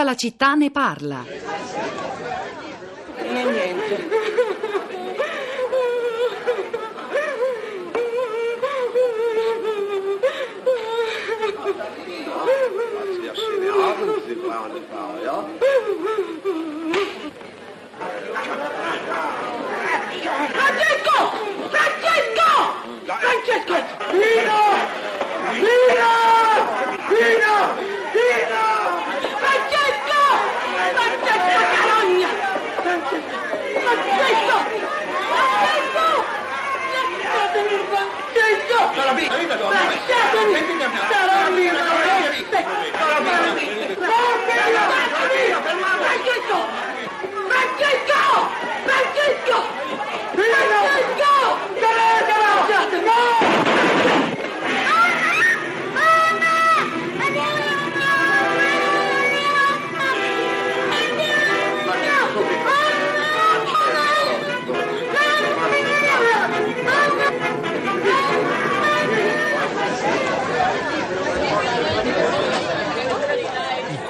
Tutta la città ne parla. Non è niente. Francesco! Francesco! Francesco!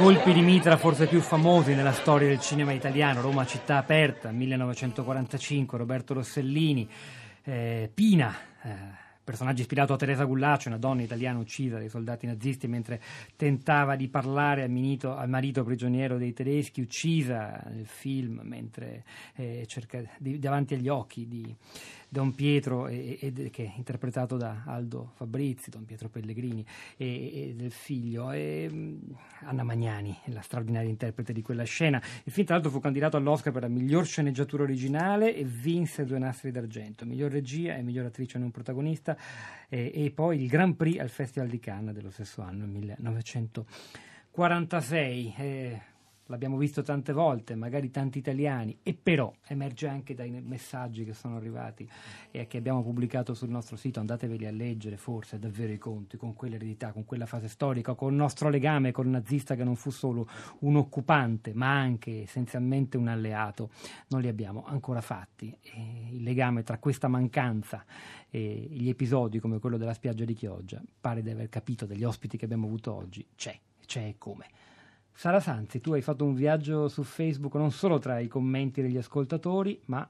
Colpi di mitra forse più famosi nella storia del cinema italiano, Roma città aperta, 1945, Roberto Rossellini, eh, Pina, eh, personaggio ispirato a Teresa Gullaccio, una donna italiana uccisa dai soldati nazisti mentre tentava di parlare al, minito- al marito prigioniero dei tedeschi, uccisa nel film mentre eh, cerca di- davanti agli occhi di Don Pietro, e- e- che è interpretato da Aldo Fabrizi, Don Pietro Pellegrini, e, e del figlio, e, mh, Anna Magnani, la straordinaria interprete di quella scena. Il film, tra l'altro, fu candidato all'Oscar per la miglior sceneggiatura originale e vinse due nastri d'argento, miglior regia e miglior attrice non protagonista, e, e poi il Grand Prix al Festival di Cannes dello stesso anno, 1946. Eh, L'abbiamo visto tante volte, magari tanti italiani, e però emerge anche dai messaggi che sono arrivati e che abbiamo pubblicato sul nostro sito. Andateveli a leggere, forse, davvero i conti, con quell'eredità, con quella fase storica, con il nostro legame col nazista che non fu solo un occupante, ma anche essenzialmente un alleato. Non li abbiamo ancora fatti. E il legame tra questa mancanza e gli episodi come quello della spiaggia di Chioggia, pare di aver capito dagli ospiti che abbiamo avuto oggi, c'è, c'è e come. Sara Sanzi, tu hai fatto un viaggio su Facebook non solo tra i commenti degli ascoltatori, ma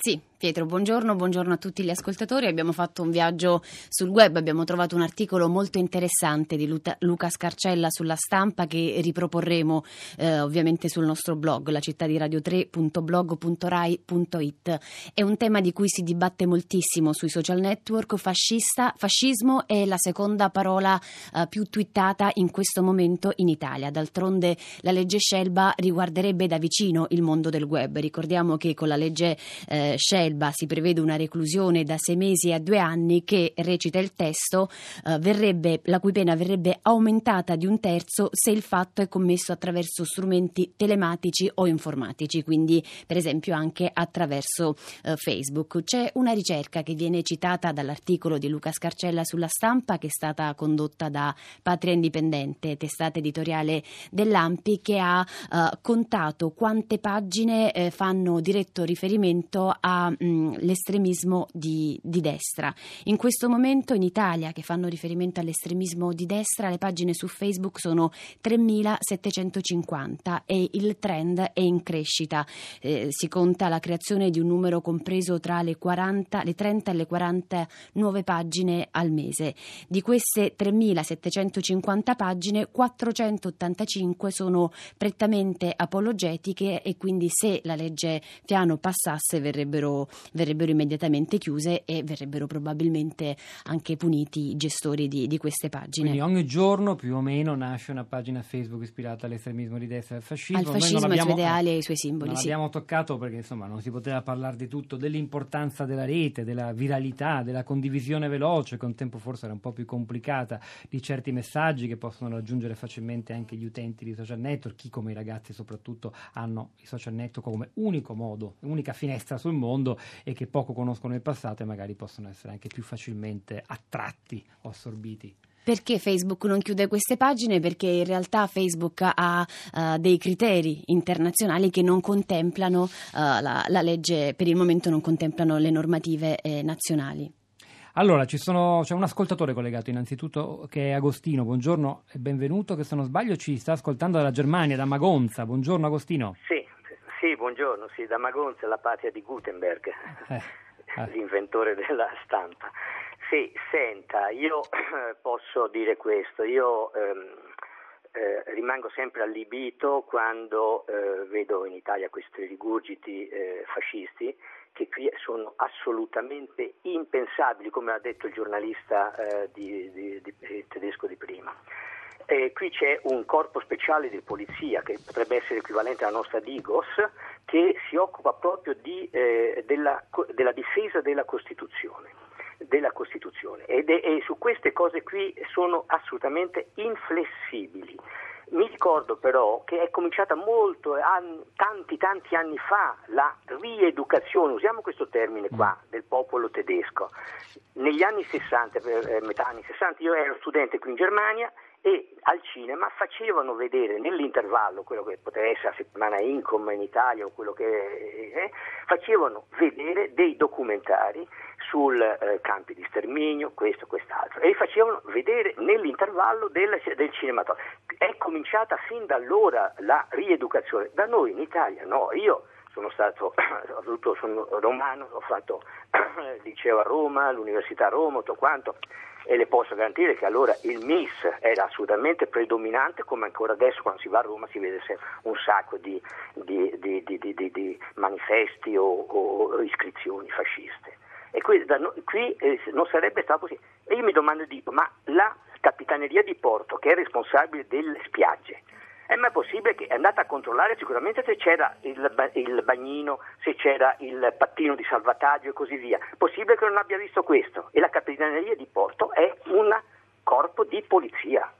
Sì, Pietro, buongiorno, buongiorno a tutti gli ascoltatori. Abbiamo fatto un viaggio sul web, abbiamo trovato un articolo molto interessante di Luca Scarcella sulla stampa che riproporremo eh, ovviamente sul nostro blog, la città di radio 3.blog.rai.it. È un tema di cui si dibatte moltissimo sui social network, fascista, fascismo è la seconda parola eh, più twittata in questo momento in Italia. D'altronde la legge Scelba riguarderebbe da vicino il mondo del web. Ricordiamo che con la legge eh, Scelba si prevede una reclusione da sei mesi a due anni che, recita il testo, eh, verrebbe, la cui pena verrebbe aumentata di un terzo se il fatto è commesso attraverso strumenti telematici o informatici, quindi per esempio anche attraverso eh, Facebook. C'è una ricerca che viene citata dall'articolo di Luca Scarcella sulla stampa che è stata condotta da Patria Indipendente, testata editoriale dell'AMPI, che ha eh, contato quante pagine eh, fanno diretto riferimento all'estremismo di, di destra. In questo momento in Italia, che fanno riferimento all'estremismo di destra, le pagine su Facebook sono 3.750 e il trend è in crescita. Eh, si conta la creazione di un numero compreso tra le, 40, le 30 e le 40 nuove pagine al mese. Di queste 3.750 pagine, 485 sono prettamente apologetiche e quindi se la legge Piano passasse verrebbero, verrebbero immediatamente chiuse e verrebbero probabilmente anche puniti i gestori di, di queste pagine. quindi ogni giorno più o meno nasce una pagina Facebook ispirata all'estremismo di destra e al fascismo. Al fascismo, ai suoi ideali e ai suoi simboli, Non sì. abbiamo toccato perché insomma non si poteva parlare di tutto, dell'importanza della rete, della viralità, della condivisione veloce, che un tempo forse era un po' più complicata, di certi messaggi che possono raggiungere facilmente anche gli utenti di social network, chi come i ragazzi soprattutto hanno i social network come unico modo, unica finestra sul mondo e che poco conoscono il passato e magari possono essere anche più facilmente attratti o assorbiti. Perché Facebook non chiude queste pagine? Perché in realtà Facebook ha eh, dei criteri internazionali che non contemplano eh, la, la legge, per il momento non contemplano le normative eh, nazionali. Allora, ci sono, c'è un ascoltatore collegato innanzitutto che è Agostino, buongiorno e benvenuto, che se non sbaglio ci sta ascoltando dalla Germania, da Magonza. Buongiorno Agostino. Sì buongiorno, sì, da Magonza, la patria di Gutenberg, Eh, eh. l'inventore della stampa. Sì, senta, io posso dire questo, io ehm, eh, rimango sempre allibito quando eh, vedo in Italia questi rigurgiti eh, fascisti che qui sono assolutamente impensabili, come ha detto il giornalista eh, di- di- di- eh, tedesco di prima. Eh, qui c'è un corpo speciale di polizia che potrebbe essere equivalente alla nostra Digos che si occupa proprio di, eh, della, della difesa della Costituzione. Della Costituzione. Ed è- e su queste cose qui sono assolutamente inflessibili. Mi ricordo però che è cominciata molto, an- tanti tanti anni fa, la rieducazione, usiamo questo termine qua, del popolo tedesco. Negli anni 60, per- eh, metà anni 60, io ero studente qui in Germania e al cinema facevano vedere nell'intervallo, quello che poteva essere la settimana Incom in Italia o quello che eh, facevano vedere dei documentari sul eh, campi di sterminio, questo, quest'altro, e li facevano vedere nell'intervallo del, del cinematografo. È cominciata fin da allora la rieducazione, da noi in Italia no, io sono stato, avuto- sono romano, ho fatto liceo a Roma, l'università a Roma, tutto quanto, e le posso garantire che allora il MIS era assolutamente predominante, come ancora adesso quando si va a Roma si vede un sacco di, di- di- di- manifesti o, o iscrizioni fasciste. E qui, da qui, eh, non sarebbe stato così. E io mi domando dico, ma la Capitaneria di Porto, che è responsabile delle spiagge, è mai possibile che è andata a controllare sicuramente se c'era il, il bagnino, se c'era il pattino di salvataggio e così via. Possibile che non abbia visto questo? E la Capitaneria di Porto è un corpo di polizia.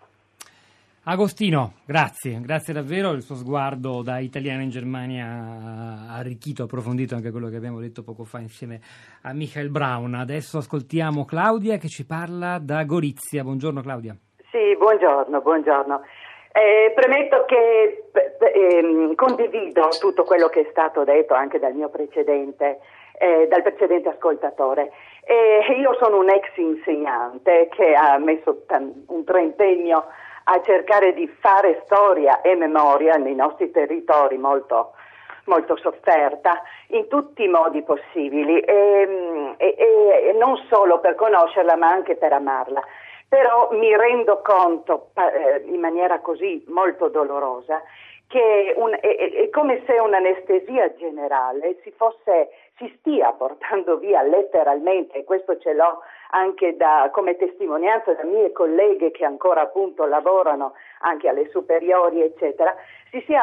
Agostino, grazie, grazie davvero. Il suo sguardo da italiano in Germania ha arricchito, approfondito anche quello che abbiamo detto poco fa insieme a Michael Brown. Adesso ascoltiamo Claudia che ci parla da Gorizia. Buongiorno Claudia. Sì, buongiorno, buongiorno. Eh, premetto che ehm, condivido tutto quello che è stato detto anche dal mio precedente, eh, dal precedente ascoltatore. Eh, io sono un ex insegnante che ha messo tan- un trentennio a cercare di fare storia e memoria nei nostri territori molto, molto sofferta in tutti i modi possibili e, e- e- e non solo per conoscerla ma anche per amarla. Però mi rendo conto eh, in maniera così molto dolorosa che un- è, è- come se un'anestesia generale si fosse si stia portando via letteralmente, e questo ce l'ho anche da, come testimonianza da mie colleghe che ancora appunto lavorano anche alle superiori, eccetera,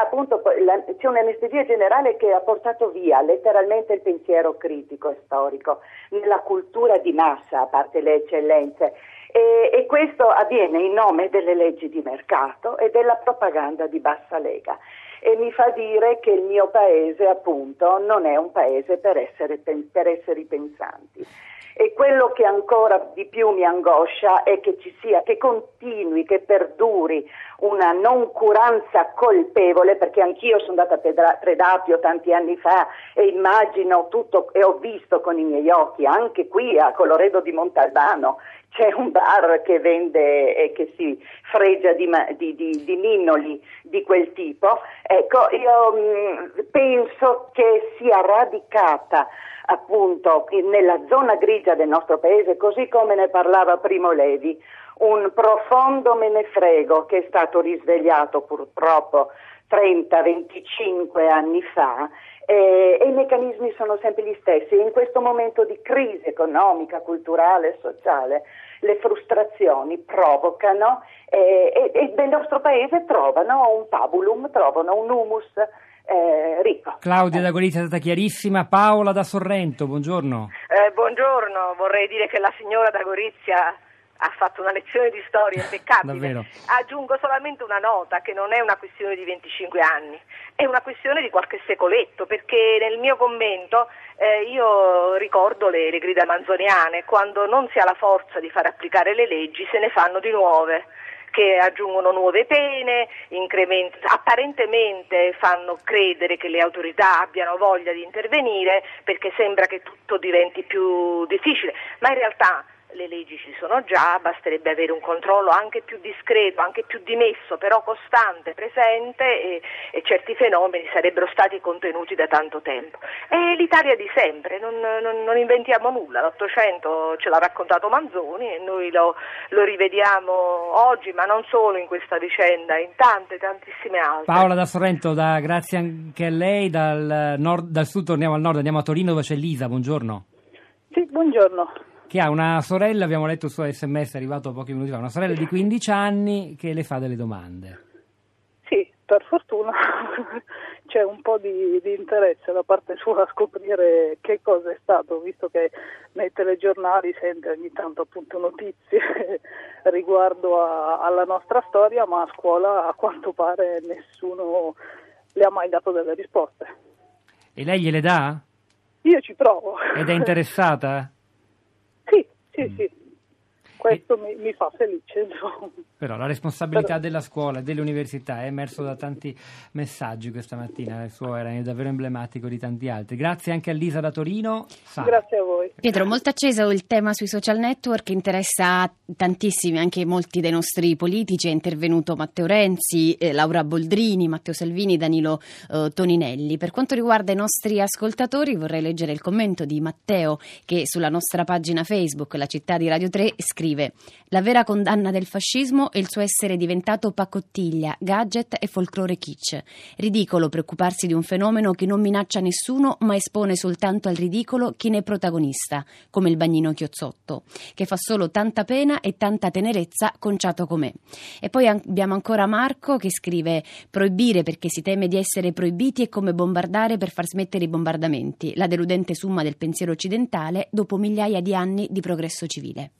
appunto, la- c'è un'anestesia generale che ha portato via letteralmente il pensiero critico e storico nella cultura di massa, a parte le eccellenze. E, e questo avviene in nome delle leggi di mercato e della propaganda di bassa lega e mi fa dire che il mio paese appunto non è un paese per essere, per essere pensanti. E quello che ancora di più mi angoscia è che ci sia, che continui, che perduri una noncuranza colpevole, perché anch'io sono andata a Predapio tanti anni fa e immagino tutto e ho visto con i miei occhi, anche qui a Coloredo di Montalbano c'è un bar che vende e che si fregia di, di- di- di ninnoli di quel tipo. Ecco, io mh, penso che sia radicata appunto nella zona grigia del nostro paese, così come ne parlava Primo Levi, un profondo menefrego che è stato risvegliato purtroppo 30-25 anni fa eh, e i meccanismi sono sempre gli stessi. In questo momento di crisi economica, culturale, sociale, le frustrazioni provocano eh, e, e nel nostro paese trovano un pabulum, trovano un humus eh, ricco. Claudia da Gorizia è stata chiarissima. Paola da Sorrento, buongiorno. Eh, buongiorno, vorrei dire che la signora da Gorizia ha fatto una lezione di storia impeccabile. Aggiungo solamente una nota che non è una questione di 25 anni, è una questione di qualche secoletto, perché nel mio commento eh, io ricordo le, le grida manzoniane, quando non si ha la forza di far applicare le leggi se ne fanno di nuove che aggiungono nuove pene, apparentemente fanno credere che le autorità abbiano voglia di intervenire perché sembra che tutto diventi più difficile, ma in realtà le leggi ci sono già, basterebbe avere un controllo anche più discreto, anche più dimesso, però costante, presente e, e certi fenomeni sarebbero stati contenuti da tanto tempo. È l'Italia di sempre, non, non, non inventiamo nulla, l'Ottocento ce l'ha raccontato Manzoni e noi lo, lo, rivediamo oggi, ma non solo in questa vicenda, in tante, tantissime altre. Paola da Sorrento, da, grazie anche a lei, dal, nord, dal sud torniamo al nord, andiamo a Torino dove c'è Lisa, buongiorno. Sì, buongiorno che ha una sorella, abbiamo letto il suo sms arrivato pochi minuti fa, una sorella di 15 anni che le fa delle domande. Sì, per fortuna c'è un po' di, di, interesse da parte sua a scoprire che cosa è stato, visto che nei telegiornali sente ogni tanto appunto notizie riguardo a, alla nostra storia, ma a scuola a quanto pare nessuno le ha mai dato delle risposte. E lei gliele dà? Io ci provo. Ed è interessata? sì, sì, questo mi, mi, fa felice. Però la responsabilità Però... della scuola e delle università è emerso da tanti messaggi questa mattina, il suo era davvero emblematico di tanti altri. Grazie anche a Lisa da Torino. Sara. Grazie a voi. Pietro, molto acceso il tema sui social network, interessa tantissimi, anche molti dei nostri politici, è intervenuto Matteo Renzi, eh, Laura Boldrini, Matteo Salvini, Danilo eh, Toninelli. Per quanto riguarda i nostri ascoltatori vorrei leggere il commento di Matteo che sulla nostra pagina Facebook, la città di Radio 3, scrive la vera condanna del fascismo è il suo essere diventato pacottiglia, gadget e folklore kitsch. Ridicolo preoccuparsi di un fenomeno che non minaccia nessuno ma espone soltanto al ridicolo chi ne è protagonista, come il bagnino Chiozzotto, che fa solo tanta pena e tanta tenerezza conciato com'è. E poi abbiamo ancora Marco che scrive proibire perché si teme di essere proibiti è come bombardare per far smettere i bombardamenti, la deludente summa del pensiero occidentale dopo migliaia di anni di progresso civile.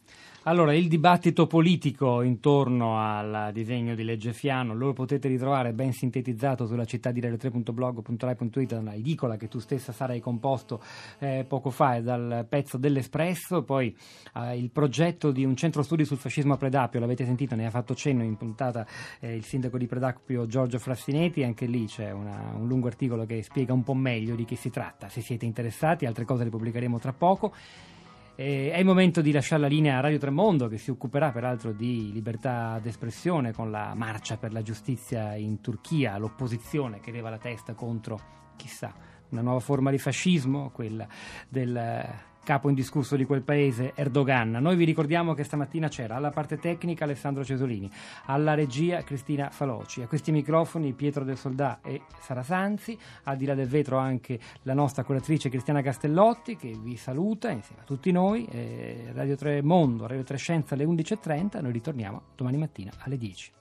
Allora, il dibattito politico intorno al disegno di legge Fiano lo potete ritrovare ben sintetizzato sulla città di radio3.blog.rai.it, una edicola che tu stessa sarai composto eh, poco fa dal pezzo dell'Espresso, poi eh, il progetto di un centro studi sul fascismo a Predapio, l'avete sentito, ne ha fatto cenno in puntata eh, il sindaco di Predapio Giorgio Frassinetti, anche lì c'è una, un lungo articolo che spiega un po' meglio di che si tratta, se siete interessati, altre cose le pubblicheremo tra poco. Eh, è il momento di lasciare la linea a Radio Tremondo che si occuperà peraltro di libertà d'espressione con la marcia per la giustizia in Turchia, l'opposizione che leva la testa contro, chissà, una nuova forma di fascismo, quella del capo indiscusso di quel paese, Erdogan. Noi vi ricordiamo che stamattina c'era alla parte tecnica Alessandro Cesolini, alla regia Cristina Faloci, a questi microfoni Pietro del Soldà e Sara Sanzi, al di là del vetro anche la nostra curatrice Cristiana Castellotti che vi saluta insieme a tutti noi, eh, Radio 3 Mondo, Radio 3 Scienza alle 11.30, noi ritorniamo domani mattina alle 10.